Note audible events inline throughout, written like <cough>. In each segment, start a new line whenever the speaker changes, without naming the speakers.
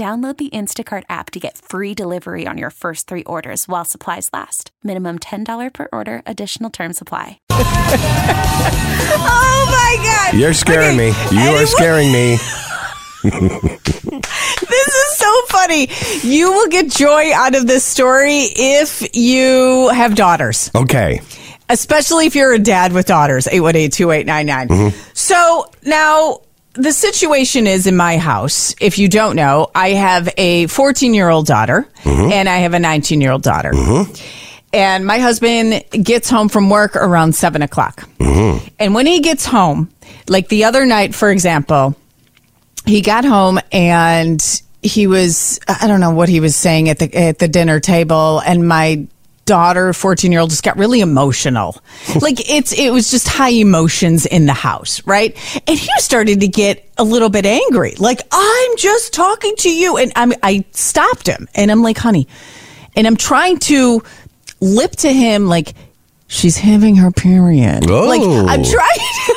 Download the Instacart app to get free delivery on your first three orders while supplies last. Minimum $10 per order, additional term supply. <laughs>
Oh my God.
You're scaring
Okay,
me. You
anyone-
are scaring me. <laughs> <laughs>
This is so funny. You will get joy out of this story if you have daughters,
Okay.
especially if you're a dad with daughters. 818 2899. Mm-hmm. So now the situation is in my house. If you don't know, I have a 14 year old daughter mm-hmm. and I have a 19 year old daughter. Mm-hmm. And my husband gets home from work around seven o'clock. Mm-hmm. And when he gets home, like the other night, for example, he got home and he was I don't know what he was saying at the at the dinner table and my daughter 14 year old just got really emotional. <laughs> Like it's it was just high emotions in the house right? And he started to get a little bit angry. Like i'm just talking to you. And i'm i stopped him. And i'm like honey and i'm trying to lip to him like she's having her period. Like i'm
Oh.
trying <laughs>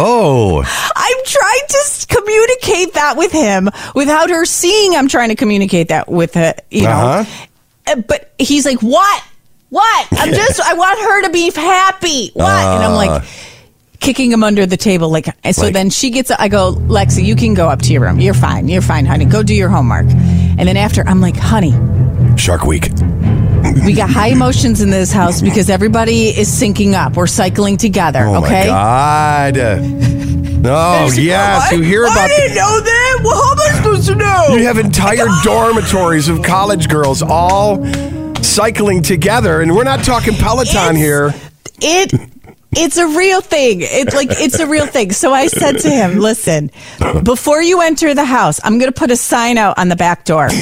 Oh,
I'm trying to communicate that with him without her seeing I'm trying to communicate that with her, you know.
Uh-huh.
Uh, But he's like, "What? What? I'm just I want her to be happy. What?" and I'm like kicking him under the table like so
Uh. Like-
then she gets I go, "Lexi, you can go up to your room. You're fine. You're fine, honey. Go do your homework." And then after I'm like, "Honey,
Shark Week.
we got high emotions in this house because everybody is syncing up. We're cycling together,
Oh
okay?"
God. Oh yes, you hear about.
I didn't know that. Well, how am I supposed to know?
You have entire <laughs> dormitories of college girls all cycling together, and we're not talking Peloton
It's-
here.
It it's a real thing. It's like it's a real thing. So I said to him, "Listen, before you enter the house, I'm going to put a sign out on the back door." <laughs>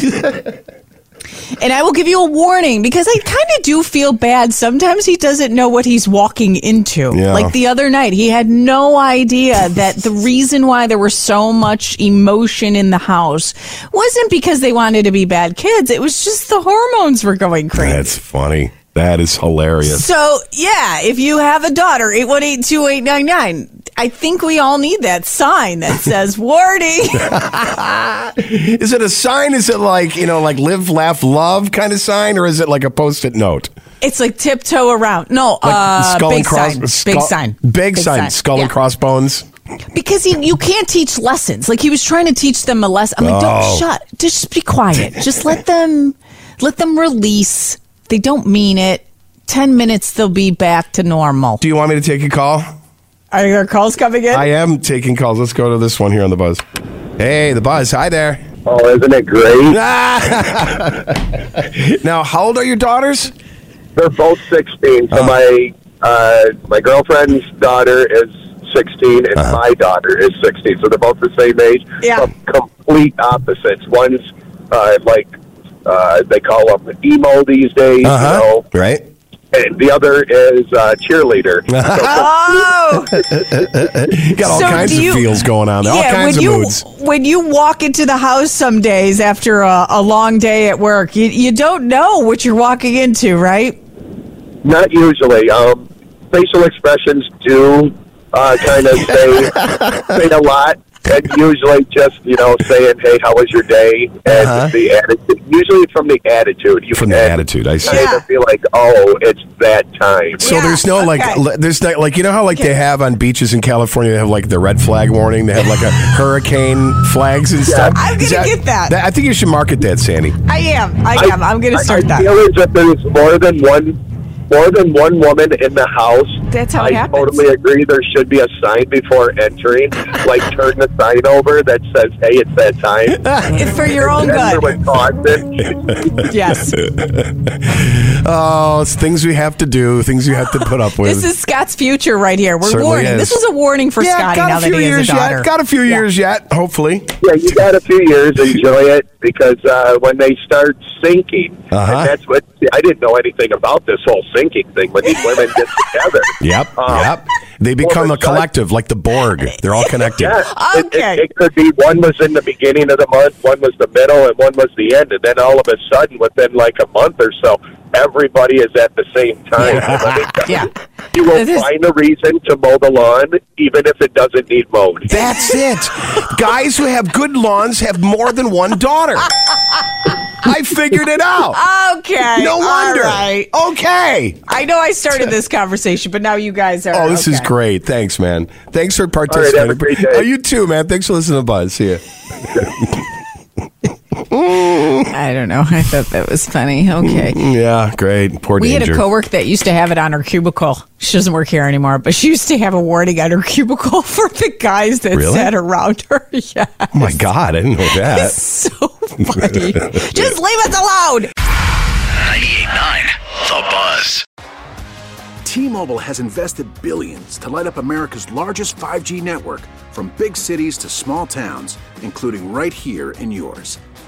And I will give you a warning because I kind of do feel bad. Sometimes he doesn't know what he's walking into.
Yeah.
Like the other night, he had no idea that the reason why there was so much emotion in the house wasn't because they wanted to be bad kids. It was just the hormones were going crazy.
That's funny. That is hilarious.
So yeah, if you have a daughter, eight one eight two eight nine nine. I think we all need that sign that says <laughs> warning. <laughs>
Is it a sign? Is it like you know, like live, laugh, love kind of sign, or is it like a post-it note?
it's like tiptoe around. No,
Like
uh,
skull
big
and cross,
sign. big sign.
big, sign, skull
Yeah.
and crossbones.
Because he, you can't teach lessons. Like he was trying to teach them a lesson. I'm like,
Oh.
don't shut. Just be quiet. Just let them, let them release. They don't mean it. Ten minutes, they'll be back to normal.
Do you want me to take a call?
Are there calls coming in?
I am taking calls. Let's go to this one here on the buzz. Hey, the buzz. Hi there.
Oh, isn't it great? <laughs>
now, how old are your daughters?
They're both 16. So
Uh-huh.
my uh, my girlfriend's daughter is 16, and
Uh-huh.
my daughter is 16. So they're both the same age.
Yeah.
But complete opposites. One's uh, like uh, they call them emo these days,
Uh huh.
you know,
Right.
and the other is uh, cheerleader. <laughs>
Oh, <laughs>
Got all
So
kinds
do
of
you-
feels going on. there. all
yeah.
kinds
When
of
you
moods.
when you walk into the house some days after a, a long day at work, you you don't know what you're walking into, right?
Not usually. Um, facial expressions do uh, kind of <laughs> say say a lot. And usually just you know saying, "Hey, how was your day?" And
Uh-huh.
the attitude. Usually from the attitude. You
From the attitude, I see.
kind
Yeah.
of feel like, "Oh, it's that time."
So
Yeah,
there's no like,
okay.
there's not, like you know how like they have on beaches in California they have like the red flag warning. They have like a <laughs> hurricane flags and stuff.
I'm gonna get that.
I think you should market that, Sandy.
I am. I am. I'm going to start
I
that.
feel as if there's more than one, more than one woman in the house.
That's how
I
it happens.
totally agree. There should be a sign before entering, <laughs> like turn the sign over that says, "Hey, it's that time." <laughs>
It's for your own
Enter
good. <laughs> Yes.
Oh, it's things we have to do, things you have to put up with.
This is Scott's future right here. We're
Certainly
warning.
is.
This is a warning for
yeah,
Scotty
got
now
a
that
few
he
years
has a daughter.
yet. Got a few years yet. Hopefully.
Yeah, you got a few years. Enjoy it because uh, when they start sinking,
Uh-huh.
and that's what I didn't know anything about this whole sinking thing. When these women get together,
Yep.
Um,
yep. They become a collective, like the Borg. They're all connected.
Yeah, it-
Okay.
it, it could be one was in the beginning of the month, one was the middle, and one was the end, and then all of a sudden, within like a month or so, everybody is at the same time. Let me tell
Yeah. <laughs>
you, You will
This is-
find a reason to mow the lawn, even if it doesn't need mowed.
That's it. Guys who have good lawns have more than one daughter. <laughs> I figured it out.
Okay.
No wonder.
All right.
Okay.
I know I started this conversation, but now you guys are.
Oh, this is great. Thanks, man. Thanks for
have a
participating.
great day.
Oh, you too, man. Thanks for listening to Buzz. See ya. <laughs> <laughs>
I don't know. I thought that was funny. Okay.
Mm, yeah, great. Poor
We had
Danger.
a coworker that used to have it on her cubicle. She doesn't work here anymore, but she used to have a warning on her cubicle <laughs> for the guys that
Really?
sat around her. <laughs> Yeah.
oh my God, I didn't know that.
So funny. Just leave us alone.
98.9 The Buzz.
T-Mobile has invested billions to light up America's largest 5G network from big cities to small towns, including right here in yours.